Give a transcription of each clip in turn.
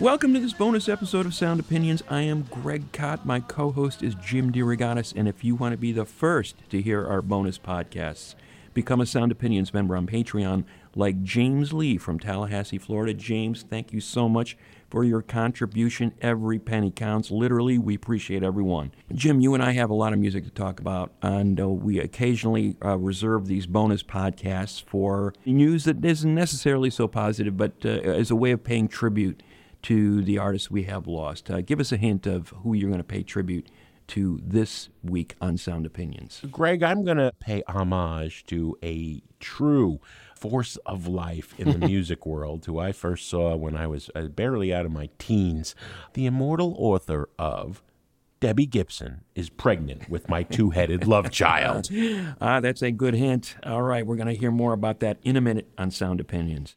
Welcome to this bonus episode of Sound Opinions. I am Greg Kot. My co host is Jim DeRogatis. And if you want to be the first to hear our bonus podcasts, become a Sound Opinions member on Patreon, like James Lee from Tallahassee, Florida. James, thank you so much for your contribution. Every penny counts. Literally, we appreciate everyone. Jim, you and I have a lot of music to talk about, and uh, we occasionally uh, reserve these bonus podcasts for news that isn't necessarily so positive, but uh, as a way of paying tribute to the artists we have lost. Uh, give us a hint of who you're going to pay tribute to this week on Sound Opinions. Greg, I'm going to pay homage to a true force of life in the music world who I first saw when I was uh, barely out of my teens. The immortal author of Debbie Gibson is pregnant with my two headed love child. Ah, that's a good hint. All right, we're going to hear more about that in a minute on Sound Opinions.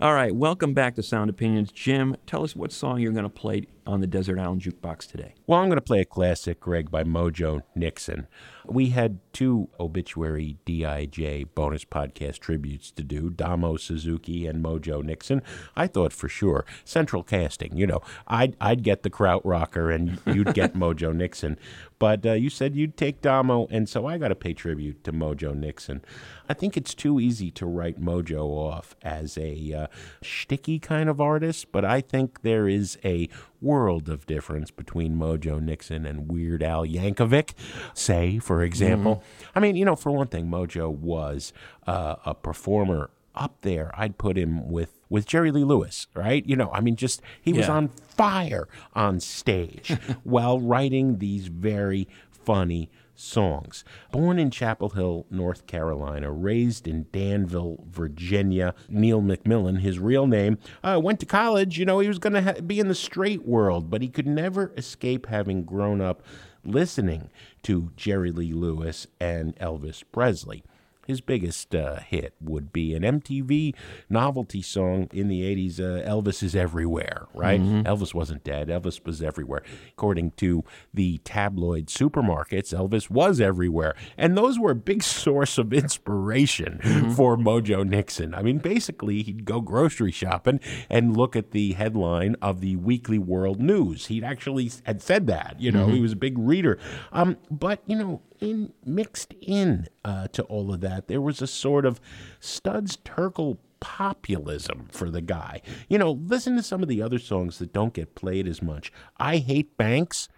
All right, welcome back to Sound Opinions. Jim, tell us what song you're going to play on the Desert Island Jukebox today. Well, I'm going to play a classic, Greg, by Mojo Nixon. We had two obituary DIJ bonus podcast tributes to do Damo Suzuki and Mojo Nixon. I thought for sure, central casting, you know, I'd, I'd get the Krautrocker and you'd get Mojo Nixon. But uh, you said you'd take Damo, and so I got to pay tribute to Mojo Nixon. I think it's too easy to write Mojo off as a uh, shticky kind of artist, but I think there is a world of difference between Mojo Nixon and Weird Al Yankovic. Say, for example, I mean, you know, for one thing, Mojo was uh, a performer up there. I'd put him with with Jerry Lee Lewis, right? You know, I mean, just he was on fire on stage while writing these very funny songs. Born in Chapel Hill, North Carolina, raised in Danville, Virginia, Neill McMillan, his real name, uh, went to college. You know, he was going to ha- be in the straight world, but he could never escape having grown up listening to Jerry Lee Lewis and Elvis Presley. His biggest uh, hit would be an MTV novelty song in the 80s, uh, Elvis is Everywhere, right? Elvis wasn't dead, Elvis was everywhere. According to the tabloid supermarkets, Elvis was everywhere. And those were a big source of inspiration for Mojo Nixon. I mean, basically, he'd go grocery shopping and look at the headline of the Weekly World News. He'd actually had said that, you know, he was a big reader. Um, but, you know, in mixed in uh, to all of that, there was a sort of Studs Terkel populism for the guy. You know, listen to some of the other songs that don't get played as much. I hate banks,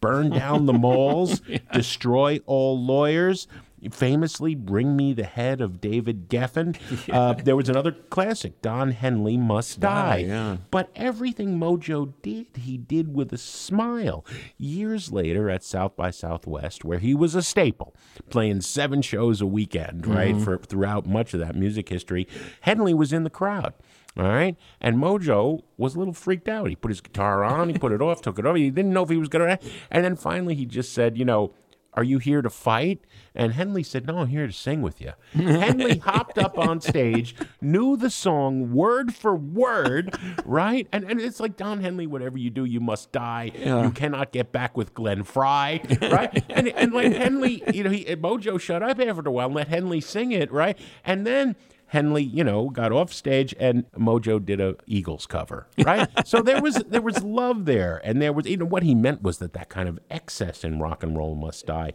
burn down the malls, destroy all lawyers. Famously, bring me the head of David Geffen. Uh, there was another classic, Don Henley Must Die. yeah. But everything Mojo did, he did with a smile. Years later at South by Southwest, where he was a staple, playing seven shows a weekend, right, for throughout much of that music history, Henley was in the crowd. All right. And Mojo was a little freaked out. He put his guitar on, he put it off, took it off. He didn't know if he was going to. And then finally he just said, you know, Are you here to fight? And Henley said, No, I'm here to sing with you. Henley hopped up on stage, knew the song word for word, right? And, and it's like, Don Henley, whatever you do, you must die. You cannot get back with Glenn Frey, right? and, and like Henley, you know, he, Mojo shut up after a while and let Henley sing it, right? And then Henley, you know, got off stage and Mojo did a Eagles cover, right? so there was there was love there, and there was you know what he meant was that that kind of excess in rock and roll must die.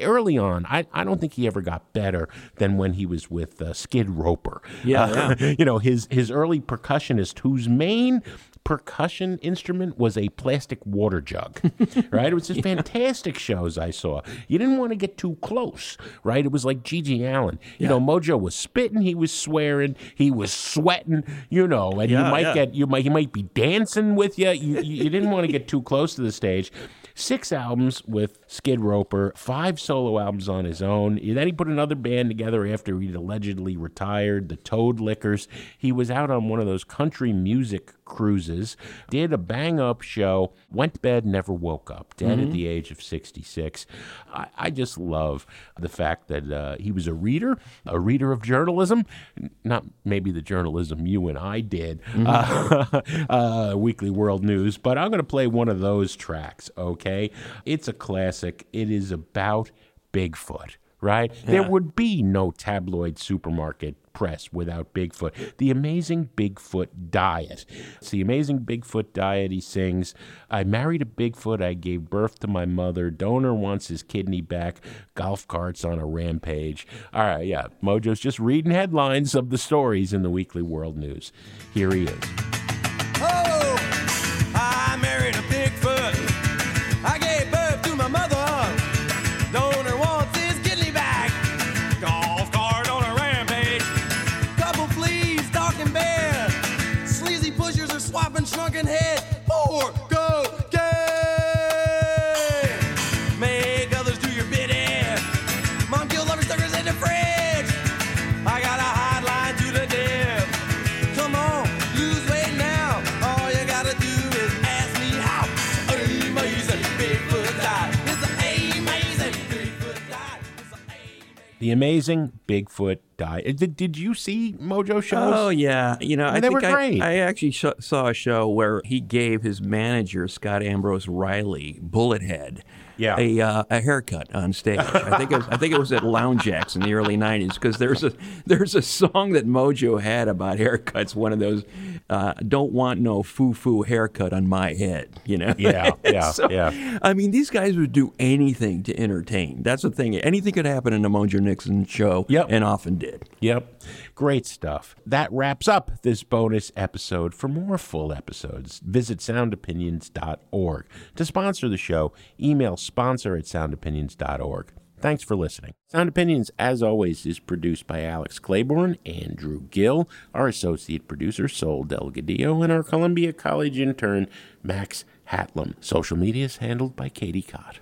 Early on, I, I don't think he ever got better than when he was with uh, Skid Roper. Yeah, Uh, you know his his early percussionist whose main percussion instrument was a plastic water jug, right? It was just fantastic shows I saw. You didn't want to get too close, right? It was like GG Allin. You know, Mojo was spitting, he was swearing, he was sweating, you know, and you might yeah. get you might he might be dancing with. You, you, you didn't want to get too close to the stage. Six albums with Skid Roper, five solo albums on his own. Then he put another band together after he'd allegedly retired, the Toadliquors. He was out on one of those country music cruises, did a bang up show, went to bed, never woke up, dead at the age of 66. I, I just love the fact that uh, he was a reader, a reader of journalism, not maybe the journalism you and I did, uh, uh, Weekly World News, but I'm going to play one of those tracks, okay? It's a classic. It is about Bigfoot. Right? There would be no tabloid supermarket press without Bigfoot. The amazing Bigfoot diet. It's the amazing Bigfoot diet. He sings, I married a Bigfoot. I gave birth to my mother. Donor wants his kidney back. Golf carts on a rampage. All right, yeah. Mojo's just reading headlines of the stories in the Weekly World News. Here he is. The amazing Bigfoot diet. Uh, Did, did you see Mojo shows? Oh yeah, you know I And they think were I, great. I actually sh- saw a show where he gave his manager Scott Ambrose Riley Bullethead. Yeah. a, uh, a haircut on stage. I think it was, I think it was at Lounge Ax in the early '90s because there's a there's a song that Mojo had about haircuts. One of those, uh, "Don't want no foo foo haircut on my head." You know. Yeah, yeah, So, yeah. I mean, these guys would do anything to entertain. That's the thing. Anything could happen in a Mojo Nixon show, Yep. and often did. Yep. Great stuff. That wraps up this bonus episode. For more full episodes, visit soundopinions.org. To sponsor the show, email sponsor at soundopinions.org. Thanks for listening. Sound Opinions, as always, is produced by Alex Claiborne, Andrew Gill, our associate producer, Sol Delgadillo, and our Columbia College intern, Max Hatlam. Social media is handled by Katie Cott.